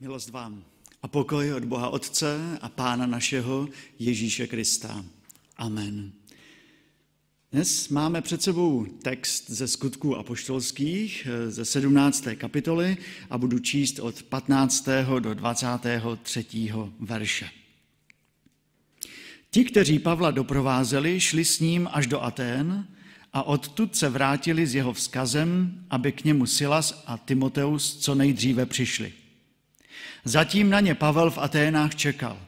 Milost vám a pokoj od Boha Otce a Pána našeho Ježíše Krista. Amen. Dnes máme před sebou text ze skutků apoštolských ze 17. kapitoly a budu číst od 15. do 23. verše. Ti, kteří Pavla doprovázeli, šli s ním až do Atén a odtud se vrátili s jeho vzkazem, aby k němu Silas a Timoteus co nejdříve přišli. Zatím na ně Pavel v Aténách čekal.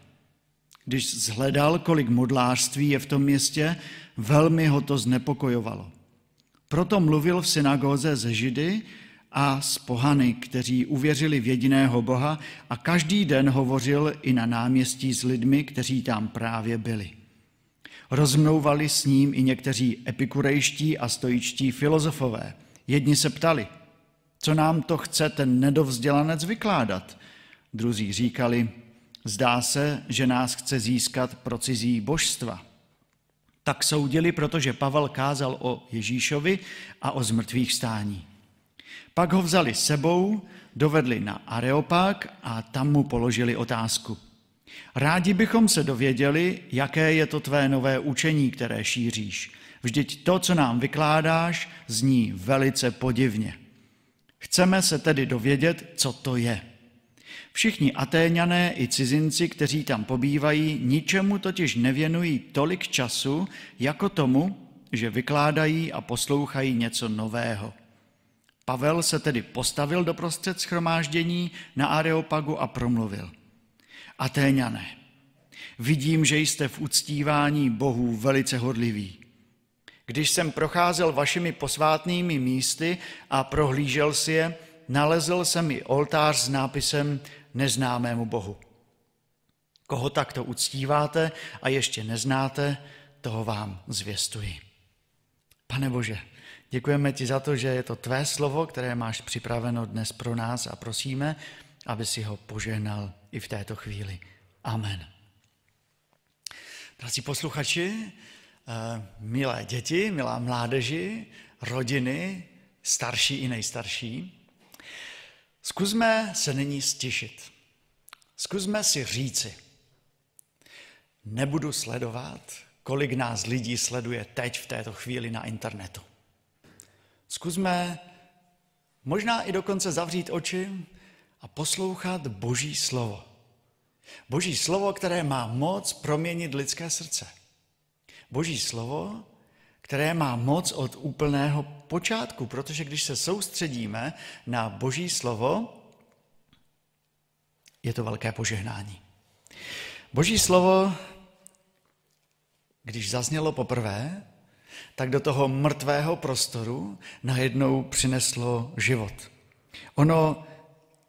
Když zhledal, kolik modlářství je v tom městě, velmi ho to znepokojovalo. Proto mluvil v synagóze ze Židy a s pohany, kteří uvěřili v jediného Boha a každý den hovořil i na náměstí s lidmi, kteří tam právě byli. Rozmnouvali s ním i někteří epikurejští a stojičtí filozofové. Jedni se ptali, co nám to chce ten nedovzdělanec vykládat? Druzí říkali, zdá se, že nás chce získat pro cizí božstva. Tak soudili, protože Pavel kázal o Ježíšovi a o zmrtvých stání. Pak ho vzali sebou, dovedli na Areopag a tam mu položili otázku. Rádi bychom se dověděli, jaké je to tvé nové učení, které šíříš. Vždyť to, co nám vykládáš, zní velice podivně. Chceme se tedy dovědět, co to je. Všichni Atéňané i cizinci, kteří tam pobývají, ničemu totiž nevěnují tolik času, jako tomu, že vykládají a poslouchají něco nového. Pavel se tedy postavil do prostřed schromáždění na Areopagu a promluvil. Atéňané, vidím, že jste v uctívání bohů velice hodliví. Když jsem procházel vašimi posvátnými místy a prohlížel si je, nalezl jsem i oltář s nápisem neznámému Bohu. Koho takto uctíváte a ještě neznáte, toho vám zvěstuji. Pane Bože, děkujeme ti za to, že je to tvé slovo, které máš připraveno dnes pro nás a prosíme, aby si ho požehnal i v této chvíli. Amen. Drazí posluchači, eh, milé děti, milá mládeži, rodiny, starší i nejstarší, Zkusme se nyní stišit. Zkusme si říci, nebudu sledovat, kolik nás lidí sleduje teď v této chvíli na internetu. Zkusme možná i dokonce zavřít oči a poslouchat Boží slovo. Boží slovo, které má moc proměnit lidské srdce. Boží slovo, které má moc od úplného počátku, protože když se soustředíme na Boží slovo, je to velké požehnání. Boží slovo, když zaznělo poprvé, tak do toho mrtvého prostoru najednou přineslo život. Ono,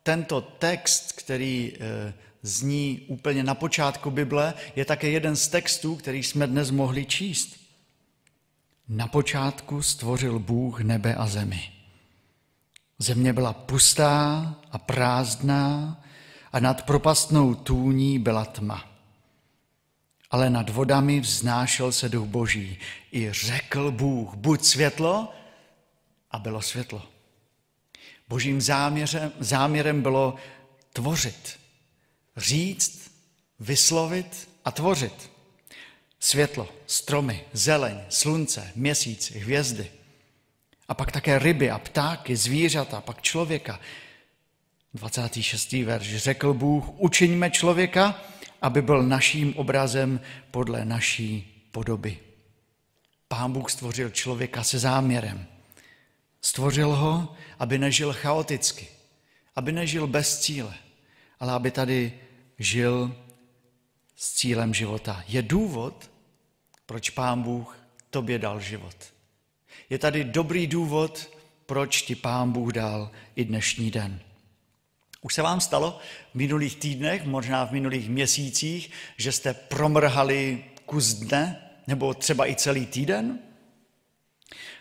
tento text, který eh, zní úplně na počátku Bible, je také jeden z textů, který jsme dnes mohli číst. Na počátku stvořil Bůh nebe a zemi. Země byla pustá a prázdná a nad propastnou tůní byla tma. Ale nad vodami vznášel se duch boží. I řekl Bůh, buď světlo, a bylo světlo. Božím záměrem, záměrem bylo tvořit, říct, vyslovit a tvořit. Světlo, stromy, zeleň, slunce, měsíc, hvězdy. A pak také ryby a ptáky, zvířata, pak člověka. 26. verš. Řekl Bůh, učiňme člověka, aby byl naším obrazem podle naší podoby. Pán Bůh stvořil člověka se záměrem. Stvořil ho, aby nežil chaoticky, aby nežil bez cíle, ale aby tady žil s cílem života. Je důvod, proč Pán Bůh tobě dal život. Je tady dobrý důvod, proč ti Pán Bůh dal i dnešní den. Už se vám stalo v minulých týdnech, možná v minulých měsících, že jste promrhali kus dne, nebo třeba i celý týden?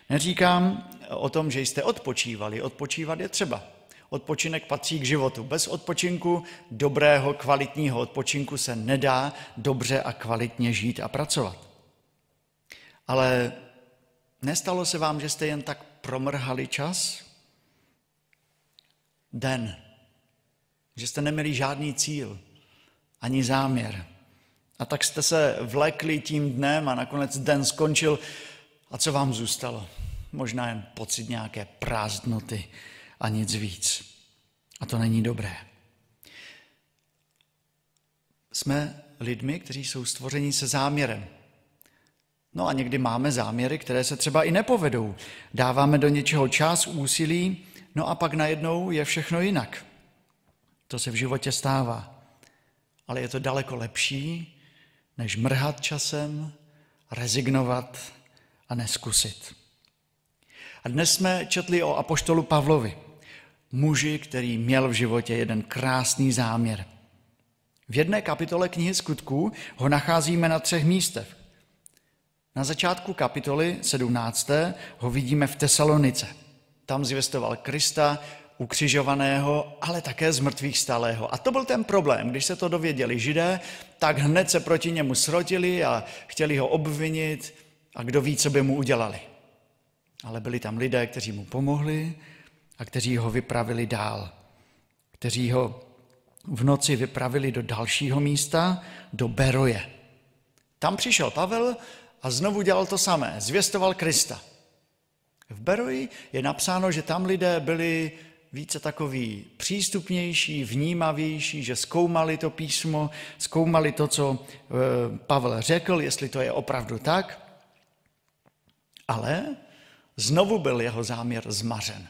Neříkám o tom, že jste odpočívali. Odpočívat je třeba. Odpočinek patří k životu. Bez odpočinku, dobrého, kvalitního odpočinku se nedá dobře a kvalitně žít a pracovat. Ale nestalo se vám, že jste jen tak promrhali čas? Den, že jste neměli žádný cíl, ani záměr. A tak jste se vlekli tím dnem a nakonec den skončil. A co vám zůstalo? Možná jen pocit nějaké prázdnoty a nic víc. A to není dobré. Jsme lidmi, kteří jsou stvoření se záměrem. No a někdy máme záměry, které se třeba i nepovedou. Dáváme do něčeho čas, úsilí, no a pak najednou je všechno jinak. To se v životě stává. Ale je to daleko lepší, než mrhat časem, rezignovat a neskusit. A dnes jsme četli o apoštolu Pavlovi, muži, který měl v životě jeden krásný záměr. V jedné kapitole knihy skutků ho nacházíme na třech místech. Na začátku kapitoly 17. ho vidíme v Tesalonice. Tam zvěstoval Krista, ukřižovaného, ale také z mrtvých stalého. A to byl ten problém. Když se to dověděli židé, tak hned se proti němu srotili a chtěli ho obvinit a kdo ví, co by mu udělali. Ale byli tam lidé, kteří mu pomohli a kteří ho vypravili dál. Kteří ho v noci vypravili do dalšího místa, do Beroje. Tam přišel Pavel a znovu dělal to samé, zvěstoval Krista. V Beroji je napsáno, že tam lidé byli více takový přístupnější, vnímavější, že zkoumali to písmo, zkoumali to, co eh, Pavel řekl, jestli to je opravdu tak. Ale znovu byl jeho záměr zmařen.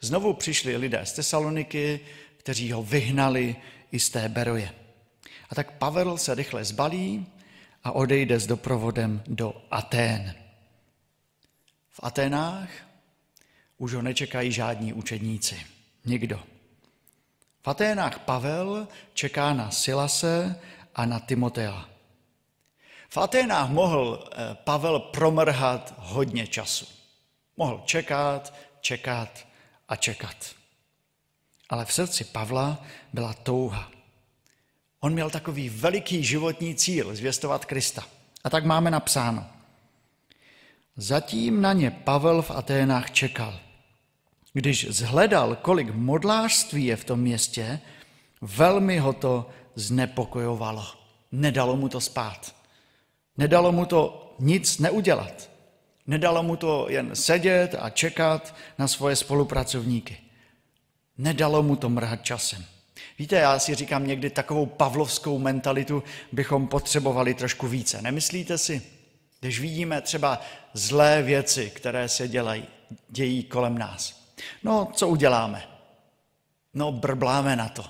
Znovu přišli lidé z Tesaloniky, kteří ho vyhnali i z té Beroje. A tak Pavel se rychle zbalí a odejde s doprovodem do Atén. V Aténách už ho nečekají žádní učedníci. Nikdo. V Aténách Pavel čeká na Silase a na Timotea. V Aténách mohl eh, Pavel promrhat hodně času. Mohl čekat, čekat a čekat. Ale v srdci Pavla byla touha. On měl takový veliký životní cíl zvěstovat Krista. A tak máme napsáno. Zatím na ně Pavel v Aténách čekal. Když zhledal, kolik modlářství je v tom městě, velmi ho to znepokojovalo. Nedalo mu to spát. Nedalo mu to nic neudělat. Nedalo mu to jen sedět a čekat na svoje spolupracovníky. Nedalo mu to mrhat časem. Víte, já si říkám někdy takovou pavlovskou mentalitu bychom potřebovali trošku více. Nemyslíte si? Když vidíme třeba zlé věci, které se dělají, dějí kolem nás. No, co uděláme? No, brbláme na to.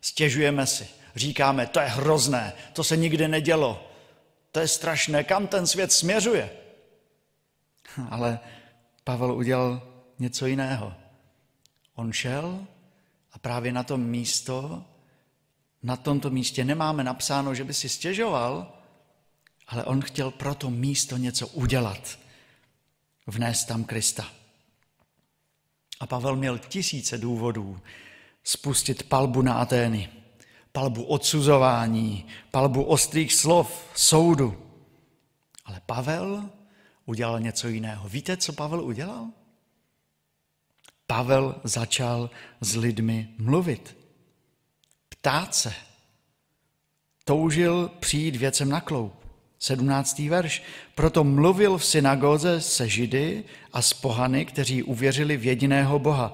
Stěžujeme si. Říkáme, to je hrozné, to se nikdy nedělo. To je strašné, kam ten svět směřuje. Ale Pavel udělal něco jiného. On šel právě na tom místo, na tomto místě nemáme napsáno, že by si stěžoval, ale on chtěl pro to místo něco udělat. Vnést tam Krista. A Pavel měl tisíce důvodů spustit palbu na Atény. Palbu odsuzování, palbu ostrých slov, soudu. Ale Pavel udělal něco jiného. Víte, co Pavel udělal? Pavel začal s lidmi mluvit, ptát se. Toužil přijít věcem na kloup. 17. verš. Proto mluvil v synagóze se Židy a s pohany, kteří uvěřili v jediného Boha.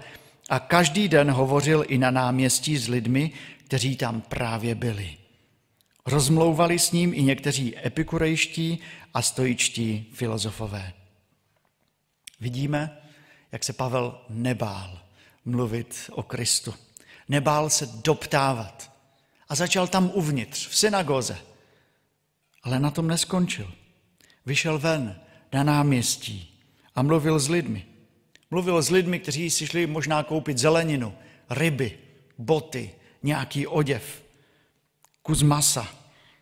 A každý den hovořil i na náměstí s lidmi, kteří tam právě byli. Rozmlouvali s ním i někteří epikurejští a stojičtí filozofové. Vidíme, jak se Pavel nebál mluvit o Kristu. Nebál se doptávat. A začal tam uvnitř, v synagoze. Ale na tom neskončil. Vyšel ven na náměstí a mluvil s lidmi. Mluvil s lidmi, kteří si šli možná koupit zeleninu, ryby, boty, nějaký oděv, kus masa,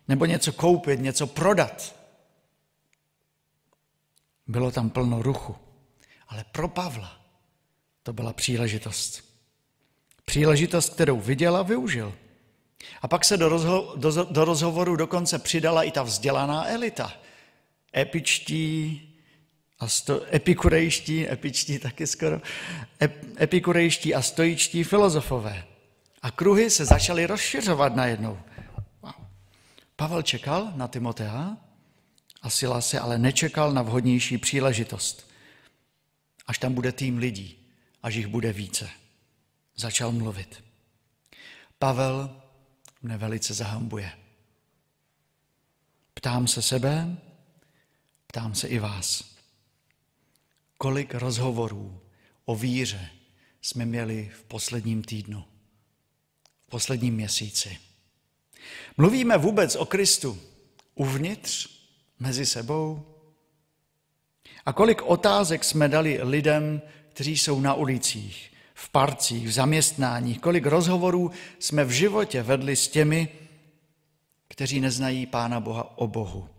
nebo něco koupit, něco prodat. Bylo tam plno ruchu. Ale pro Pavla to byla příležitost. Příležitost, kterou viděl a využil. A pak se do, rozho- do, do rozhovoru dokonce přidala i ta vzdělaná elita. Epičtí, a sto, epikurejští, epičtí taky skoro, ep, epikurejští a stojičtí filozofové. A kruhy se začaly rozšiřovat najednou. Pavel čekal na Timotea a Sila se ale nečekal na vhodnější příležitost. Až tam bude tým lidí, až jich bude více. Začal mluvit. Pavel mne velice zahambuje. Ptám se sebe, ptám se i vás. Kolik rozhovorů o víře jsme měli v posledním týdnu, v posledním měsíci? Mluvíme vůbec o Kristu uvnitř, mezi sebou? A kolik otázek jsme dali lidem, kteří jsou na ulicích, v parcích, v zaměstnáních, kolik rozhovorů jsme v životě vedli s těmi, kteří neznají Pána Boha o Bohu.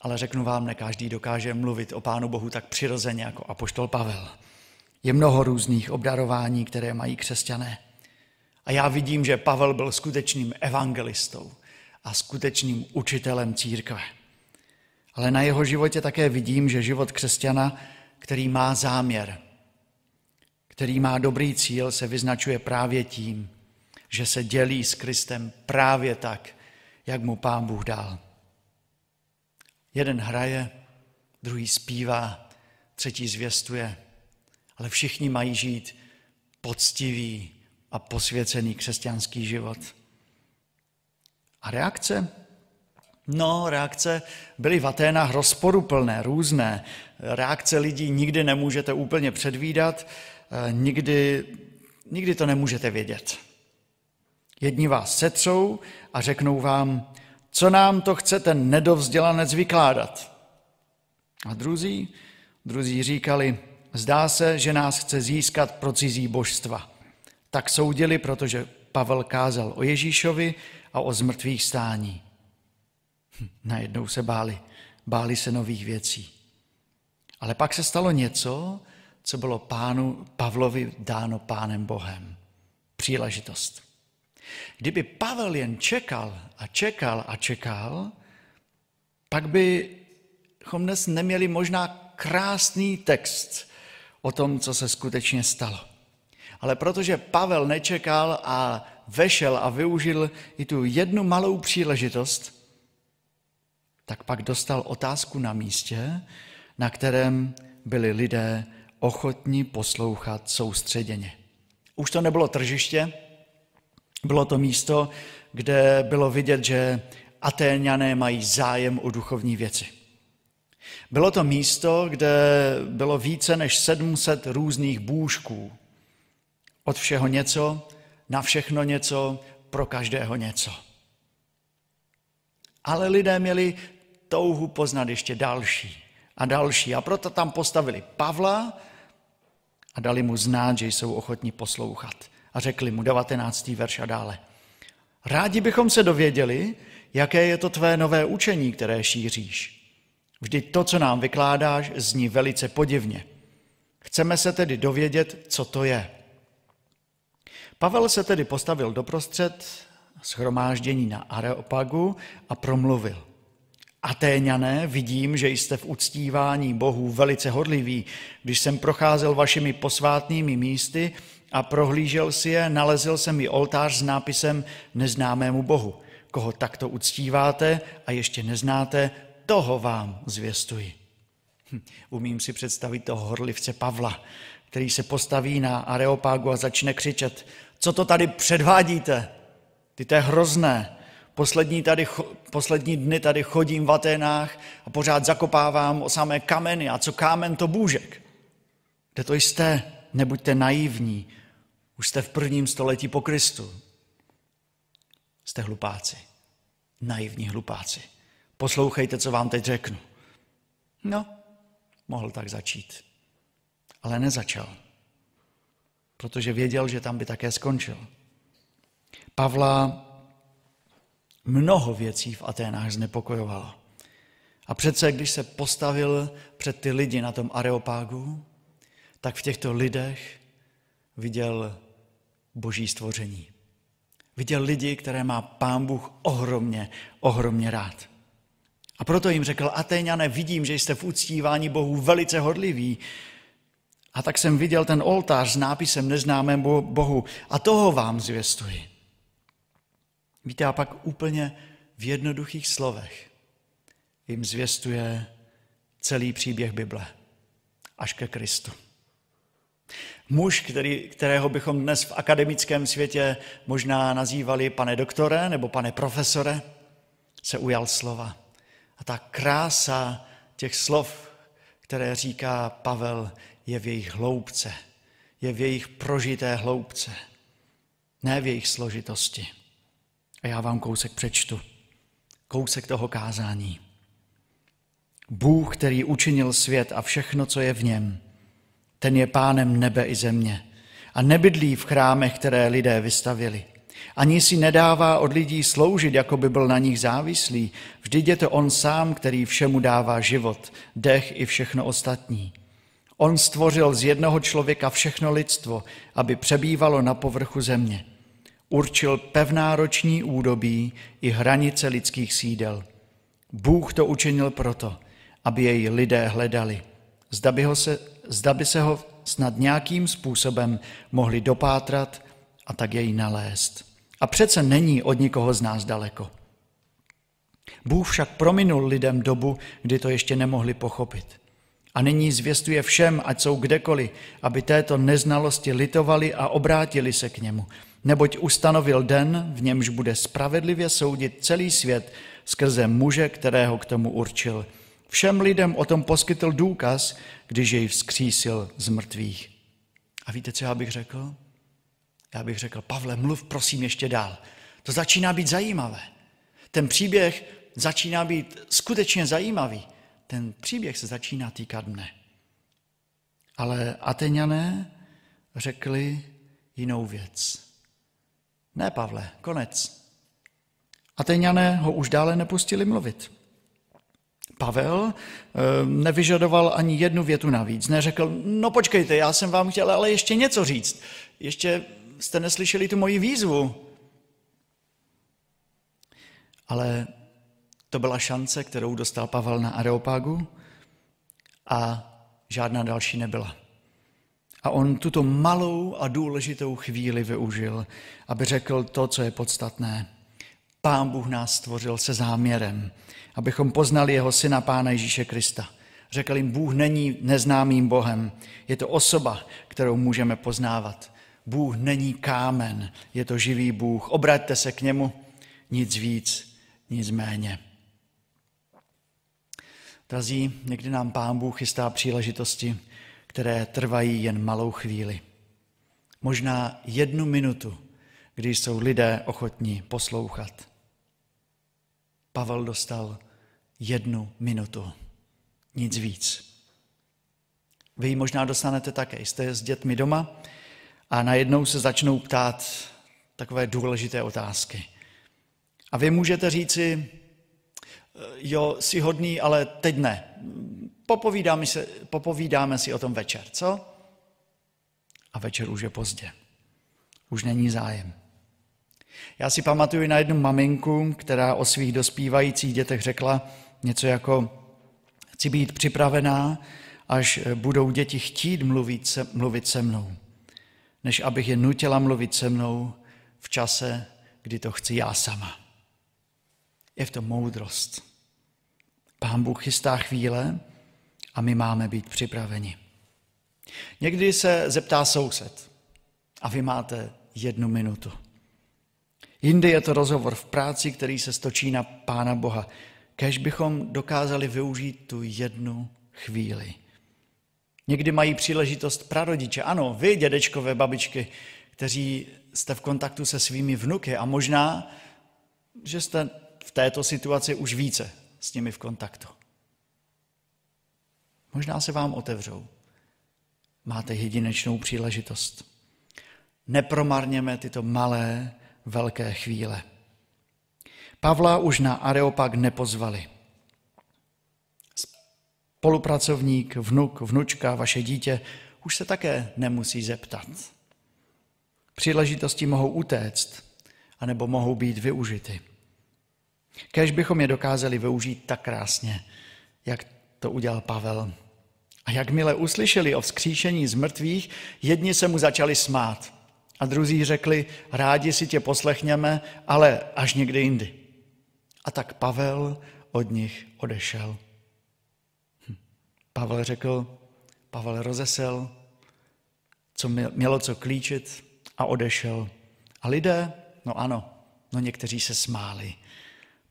Ale řeknu vám, ne každý dokáže mluvit o Pánu Bohu tak přirozeně jako apoštol Pavel. Je mnoho různých obdarování, které mají křesťané. A já vidím, že Pavel byl skutečným evangelistou a skutečným učitelem církve. Ale na jeho životě také vidím, že život křesťana, který má záměr, který má dobrý cíl, se vyznačuje právě tím, že se dělí s Kristem právě tak, jak mu pán Bůh dal. Jeden hraje, druhý zpívá, třetí zvěstuje, ale všichni mají žít poctivý a posvěcený křesťanský život. A reakce? No, reakce byly v Aténách rozporuplné, různé. Reakce lidí nikdy nemůžete úplně předvídat, eh, nikdy, nikdy to nemůžete vědět. Jedni vás setřou a řeknou vám, co nám to chce ten nedovzdělanec vykládat. A druzí, druzí říkali, zdá se, že nás chce získat pro cizí božstva. Tak soudili, protože Pavel kázal o Ježíšovi a o zmrtvých stání. Hm, najednou se báli, báli se nových věcí. Ale pak se stalo něco, co bylo pánu Pavlovi dáno pánem Bohem. Příležitost. Kdyby Pavel jen čekal a čekal a čekal, pak bychom dnes neměli možná krásný text o tom, co se skutečně stalo. Ale protože Pavel nečekal a vešel a využil i tu jednu malou příležitost, tak pak dostal otázku na místě, na kterém byli lidé ochotní poslouchat soustředěně. Už to nebylo tržiště, bylo to místo, kde bylo vidět, že Atéňané mají zájem o duchovní věci. Bylo to místo, kde bylo více než 700 různých bůžků. Od všeho něco, na všechno něco, pro každého něco. Ale lidé měli touhu poznat ještě další a další. A proto tam postavili Pavla a dali mu znát, že jsou ochotní poslouchat. A řekli mu 19. verš a dále. Rádi bychom se dověděli, jaké je to tvé nové učení, které šíříš. Vždy to, co nám vykládáš, zní velice podivně. Chceme se tedy dovědět, co to je. Pavel se tedy postavil doprostřed schromáždění na Areopagu a promluvil. Atéňané, vidím, že jste v uctívání Bohů velice hodliví. Když jsem procházel vašimi posvátnými místy a prohlížel si je, nalezl jsem i oltář s nápisem Neznámému Bohu. Koho takto uctíváte a ještě neznáte, toho vám zvěstuji. Hm, umím si představit toho horlivce Pavla, který se postaví na Areopágu a začne křičet, co to tady předvádíte? Ty to je hrozné. Poslední, tady, poslední dny tady chodím v Aténách a pořád zakopávám o samé kameny. A co kámen, to bůžek. Kde to jste? Nebuďte naivní. Už jste v prvním století po Kristu. Jste hlupáci. Naivní hlupáci. Poslouchejte, co vám teď řeknu. No, mohl tak začít. Ale nezačal protože věděl, že tam by také skončil. Pavla mnoho věcí v Aténách znepokojovalo. A přece, když se postavil před ty lidi na tom areopágu, tak v těchto lidech viděl boží stvoření. Viděl lidi, které má pán Bůh ohromně, ohromně rád. A proto jim řekl, Atéňané, vidím, že jste v uctívání Bohu velice hodliví, A tak jsem viděl ten oltář s nápisem Neznámém Bohu a toho vám zvěstuji. Víte, a pak úplně v jednoduchých slovech jim zvěstuje celý příběh Bible až ke Kristu. Muž, který, kterého bychom dnes v akademickém světě možná nazývali pane doktore nebo pane profesore, se ujal slova. A ta krása těch slov, které říká Pavel, je v jejich hloubce, je v jejich prožité hloubce, ne v jejich složitosti. A já vám kousek přečtu, kousek toho kázání. Bůh, který učinil svět a všechno, co je v něm, ten je pánem nebe i země a nebydlí v chrámech, které lidé vystavili. Ani si nedává od lidí sloužit, jako by byl na nich závislý. Vždyť je to on sám, který všemu dává život, dech i všechno ostatní. On stvořil z jednoho člověka všechno lidstvo, aby přebývalo na povrchu země. Určil pevná roční údobí i hranice lidských sídel. Bůh to učinil proto, aby jej lidé hledali. Zda by, ho se, zda by se ho snad nějakým způsobem mohli dopátrat a tak jej nalézt. A přece není od nikoho z nás daleko. Bůh však prominul lidem dobu, kdy to ještě nemohli pochopit. A nyní zvěstuje všem, ať jsou kdekoliv, aby této neznalosti litovali a obrátili se k němu. Neboť ustanovil den, v němž bude spravedlivě soudit celý svět skrze muže, kterého k tomu určil. Všem lidem o tom poskytl důkaz, když jej vzkřísil z mrtvých. A víte, co já bych řekl? Já bych řekl, Pavle, mluv prosím ještě dál. To začíná být zajímavé. Ten příběh začíná být skutečně zajímavý. Ten příběh se začíná týkat mne. Ale Ateňané řekli jinou věc. Ne, Pavle, konec. Ateňané ho už dále nepustili mluvit. Pavel eh, nevyžadoval ani jednu větu navíc. Neřekl, no počkejte, já jsem vám chtěl ale ještě něco říct. Ještě jste neslyšeli tu moji výzvu. Ale to byla šance, kterou dostal Pavel na Areopagu a žádná další nebyla. A on tuto malou a důležitou chvíli využil, aby řekl to, co je podstatné. Pán Bůh nás stvořil se záměrem, abychom poznali jeho syna Pána Ježíše Krista. Řekl jim, Bůh není neznámým Bohem, je to osoba, kterou můžeme poznávat. Bůh není kámen, je to živý Bůh. Obraťte se k němu, nic víc, nic méně. Drazí, někdy nám Pán Bůh chystá příležitosti, které trvají jen malou chvíli. Možná jednu minutu, kdy jsou lidé ochotní poslouchat. Pavel dostal jednu minutu, nic víc. Vy ji možná dostanete také. Jste s dětmi doma a najednou se začnou ptát takové důležité otázky. A vy můžete říci, jo, jsi hodný, ale teď ne. Popovídáme, se, popovídáme si o tom večer, co? A večer už je pozdě. Už není zájem. Já si pamatuju na jednu maminku, která o svých dospívajících dětech řekla něco jako chci být připravená, až budou děti chtít mluvit se, mluvit se mnou, než abych je nutila mluvit se mnou v čase, kdy to chci já sama. Je v tom moudrost. Pán Bůh chystá chvíle a my máme být připraveni. Někdy se zeptá soused a vy máte jednu minutu. Jindy je to rozhovor v práci, který se stočí na Pána Boha. Kež bychom dokázali využít tu jednu chvíli. Někdy mají příležitost prarodiče. Ano, vy, dědečkové, babičky, kteří jste v kontaktu se svými vnuky a možná, že jste v této situaci už více s nimi v kontaktu. Možná se vám otevřou. Máte jedinečnou příležitost. Nepromarněme tyto malé, velké chvíle. Pavla už na Areopag nepozvali. Spolupracovník, vnuk, vnučka, vaše dítě už se také nemusí zeptat. Příležitosti mohou utéct, anebo mohou být využity. Kež bychom je dokázali využít tak krásně, jak to udělal Pavel A jakmile uslyšeli o vzkříšení z mrtvých, jedni se mu začali smát a druzí řekli, rádi si tě poslechněme, ale až někdy jindy. A tak Pavel od nich odešel. Hm. Pavel řekl, Pavel rozesel, co mělo co klíčit a odešel. A lidé, no ano, no někteří se smáli.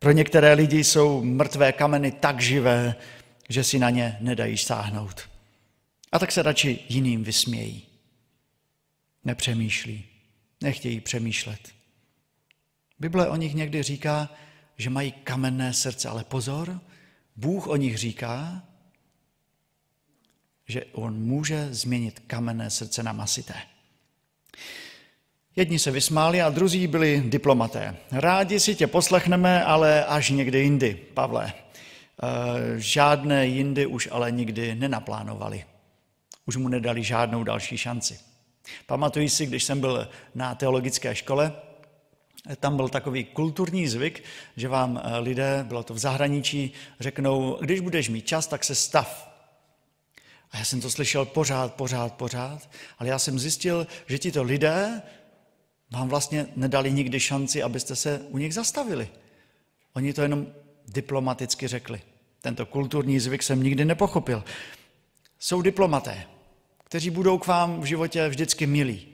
Pro některé lidi jsou mrtvé kameny tak živé, že si na ně nedají sáhnout. A tak se radši jiným vysmějí. Nepřemýšlí, nechtějí přemýšlet. Bible o nich někdy říká, že mají kamenné srdce, ale pozor, Bůh o nich říká, že on může změnit kamenné srdce na masité. Jedni se vysmáli a druzí byli diplomaté. Rádi si tě poslechneme, ale až někdy jindy, Pavle. Eh, žádné jindy už ale nikdy nenaplánovali. Už mu nedali žádnou další šanci. Pamatuji si, když jsem byl na teologické škole, tam byl takový kulturní zvyk, že vám eh, lidé, bylo to v zahraničí, řeknou, když budeš mít čas, tak se stav. A já jsem to slyšel pořád, pořád, pořád, ale já jsem zjistil, že tito lidé vám vlastně nedali nikdy šanci, abyste se u nich zastavili. Oni to jenom diplomaticky řekli. Tento kulturní zvyk jsem nikdy nepochopil. Jsou diplomaté, kteří budou k vám v životě vždycky milí,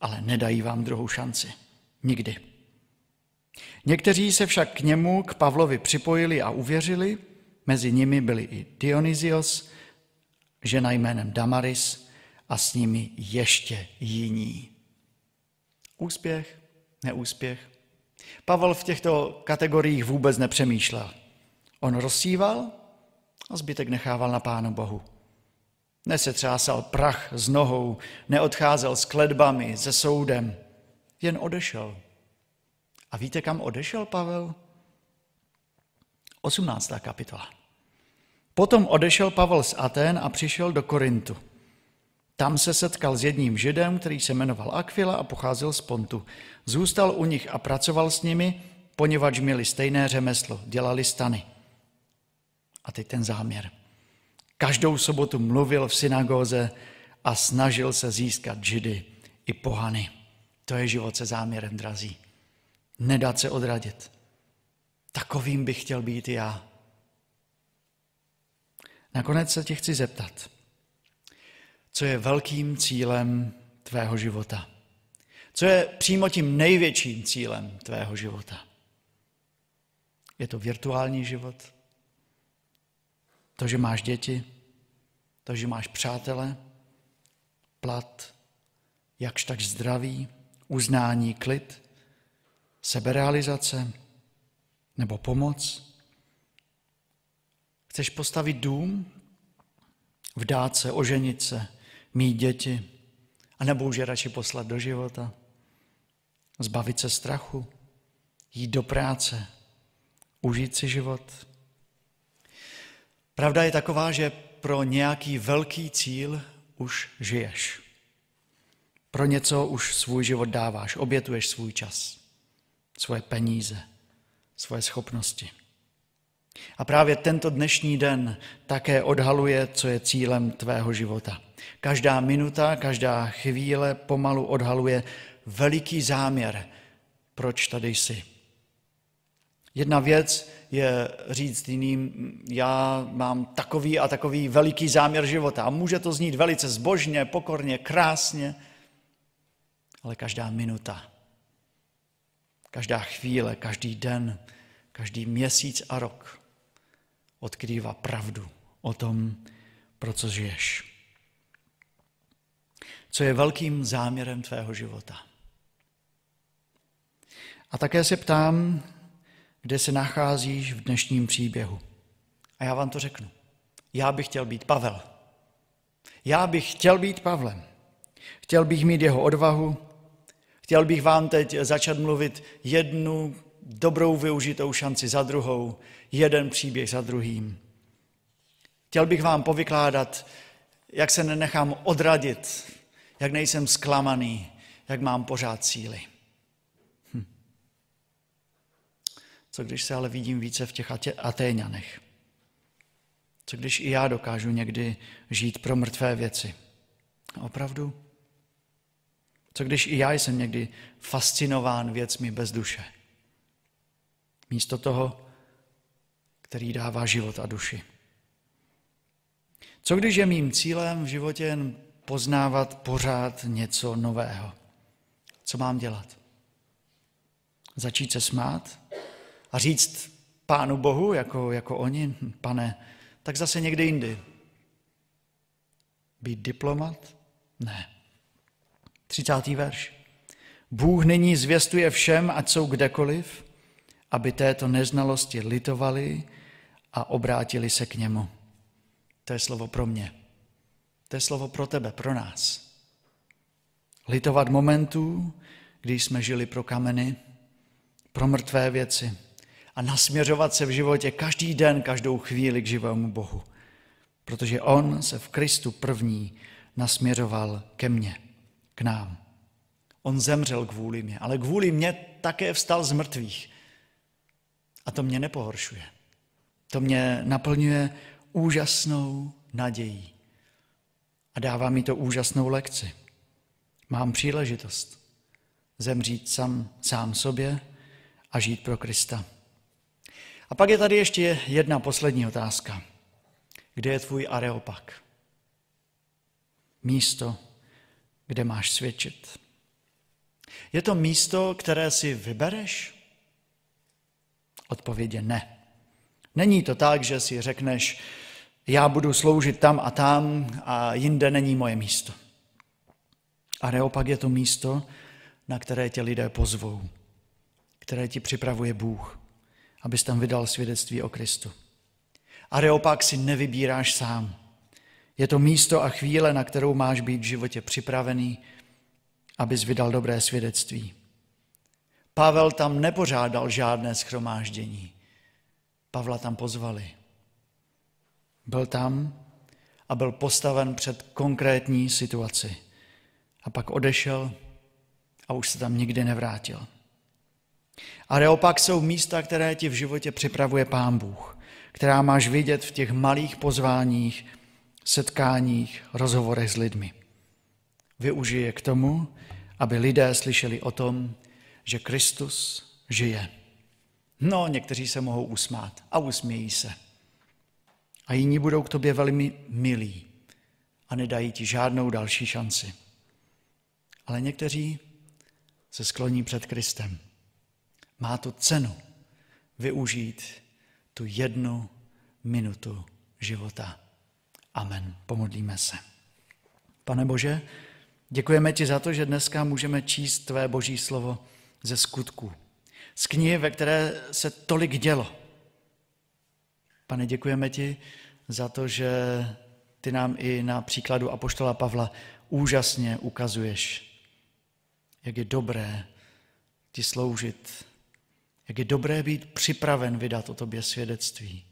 ale nedají vám druhou šanci. Nikdy. Někteří se však k němu, k Pavlovi připojili a uvěřili, mezi nimi byli i Dionysios, žena jménem Damaris a s nimi ještě jiní. Úspěch, neúspěch. Pavel v těchto kategoriích vůbec nepřemýšlel. On rozsíval a zbytek nechával na Pánu Bohu. Nesetřásal prach z nohou, neodcházel s kledbami, se soudem, jen odešel. A víte, kam odešel Pavel? 18. kapitola. Potom odešel Pavel z Aten a přišel do Korintu. Tam se setkal s jedním židem, který se jmenoval Aquila a pocházel z Pontu. Zůstal u nich a pracoval s nimi, poněvadž měli stejné řemeslo, dělali stany. A teď ten záměr. Každou sobotu mluvil v synagóze a snažil se získat židy i pohany. To je život se záměrem, drazí. Nedat se odradit. Takovým bych chtěl být i já. Nakonec se tě chci zeptat, co je velkým cílem tvého života? Co je přímo tím největším cílem tvého života? Je to virtuální život? To, že máš děti? To, že máš přátele? Plat? Jakž tak zdraví? Uznání, klid? Seberealizace? Nebo pomoc? Chceš postavit dům? Vdát se, oženit se, mít děti? A nebo už je radši poslat do života? Zbavit se strachu? Jít do práce? Užít si život? Pravda je taková, že pro nějaký velký cíl už žiješ. Pro něco už svůj život dáváš, obětuješ svůj čas, svoje peníze, svoje schopnosti. A právě tento dnešní den také odhaluje, co je cílem tvého života. Každá minuta, každá chvíle pomalu odhaluje veliký záměr, proč tady jsi. Jedna věc je říct jiným, já mám takový a takový veliký záměr života. A může to znít velice zbožně, pokorně, krásně, ale každá minuta, každá chvíle, každý den, každý měsíc a rok odkrývá pravdu o tom, pro co žiješ. Co je velkým záměrem tvého života. A také se ptám, kde se nacházíš v dnešním příběhu. A já vám to řeknu. Já bych chtěl být Pavel. Já bych chtěl být Pavlem. Chtěl bych mít jeho odvahu. Chtěl bych vám teď začat mluvit jednu dobrou využitou šanci za druhou, jeden příběh za druhým. Chtěl bych vám povykládat, jak se nenechám odradit, jak nejsem zklamaný, jak mám pořád síly. Hm. Co když se ale vidím více v těch Atéňanech? Co když i já dokážu někdy žít pro mrtvé věci? Opravdu? Co když i já jsem někdy fascinován věcmi bez duše? Místo toho, který dává život a duši. Co když je mým cílem v životě jen poznávat pořád něco nového? Co mám dělat? Začít se smát a říct Pánu Bohu, jako, jako oni, pane, tak zase někde jindy. Být diplomat? Ne. 30. verš. Bůh nyní zvěstuje všem, ať jsou kdekoliv, aby této neznalosti litovali a obrátili se k němu. To je slovo pro mě. To je slovo pro tebe, pro nás. Litovat momentů, kdy jsme žili pro kameny, pro mrtvé věci a nasměřovat se v životě každý den, každou chvíli k živému Bohu. Protože On se v Kristu první nasměřoval ke mně, k nám. On zemřel kvůli mě, ale kvůli mě také vstal z mrtvých. A to mě nepohoršuje. To mě naplňuje úžasnou nadějí. A dává mi to úžasnou lekci. Mám příležitost zemřít sám, sám sobě a žít pro Krista. A pak je tady ještě jedna poslední otázka. Kde je tvůj areopak? Místo, kde máš svědčit. Je to místo, které si vybereš? Odpověď ne. Není to tak, že si řekneš, já budu sloužit tam a tam a jinde není moje místo. A neopak je to místo, na které tě lidé pozvou, které ti připravuje Bůh, abys tam vydal svědectví o Kristu. A neopak si nevybíráš sám. Je to místo a chvíle, na kterou máš být v životě připravený, abys vydal dobré svědectví. Pavel tam nepořádal žádné schromáždění. Pavla tam pozvali. Byl tam a byl postaven před konkrétní situaci. A pak odešel a už se tam nikdy nevrátil. A neopak jsou místa, které ti v životě připravuje Pán Bůh, která máš vidět v těch malých pozváních, setkáních, rozhovorech s lidmi. Využije k tomu, aby lidé slyšeli o tom, že Kristus žije. No, někteří se mohou usmát a usmějí se. A jiní budou k tobě velmi milí a nedají ti žádnou další šanci. Ale někteří se skloní před Kristem. Má to cenu využít tu jednu minutu života. Amen. Pomodlíme se. Pane Bože, děkujeme ti za to, že dneska můžeme číst tvé boží slovo ze skutků z knihy, ve které se tolik dělo. Pane, děkujeme ti za to, že ty nám i na příkladu Apoštola Pavla úžasně ukazuješ, jak je dobré ti sloužit, jak je dobré být připraven vydat o tobě svědectví.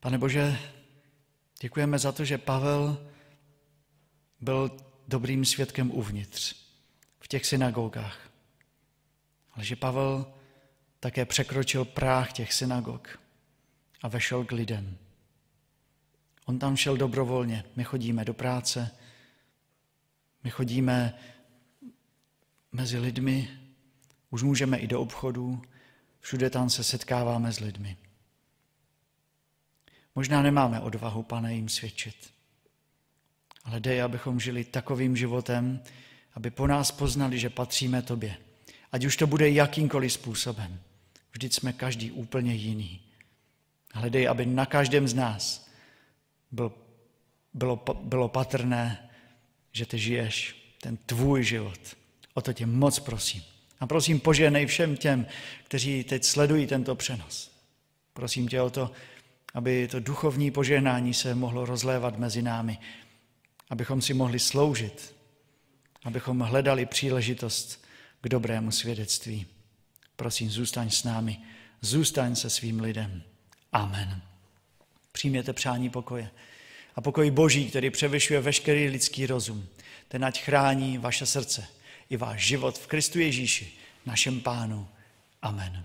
Pane Bože, děkujeme za to, že Pavel byl dobrým svědkem uvnitř, těch synagogách ale že Pavel také překročil práh těch synagog a vešel k lidem. On tam šel dobrovolně. My chodíme do práce, my chodíme mezi lidmi, už můžeme i do obchodu, všude tam se setkáváme s lidmi. Možná nemáme odvahu, pane, jim svědčit, ale dej, abychom žili takovým životem, aby po nás poznali, že patříme tobě Ať už to bude jakýmkoliv způsobem. Vždyť jsme každý úplně jiný. Hledej, aby na každém z nás byl, bylo, bylo patrné, že ty žiješ ten tvůj život. O to tě moc prosím. A prosím, poženej všem těm, kteří teď sledují tento přenos. Prosím tě o to, aby to duchovní požehnání se mohlo rozlévat mezi námi, abychom si mohli sloužit, abychom hledali příležitost k dobrému svědectví. Prosím, zůstaň s námi, zůstaň se svým lidem. Amen. Přijměte přání pokoje. A pokoj Boží, který převyšuje veškerý lidský rozum, ten ať chrání vaše srdce i váš život v Kristu Ježíši, našem Pánu. Amen.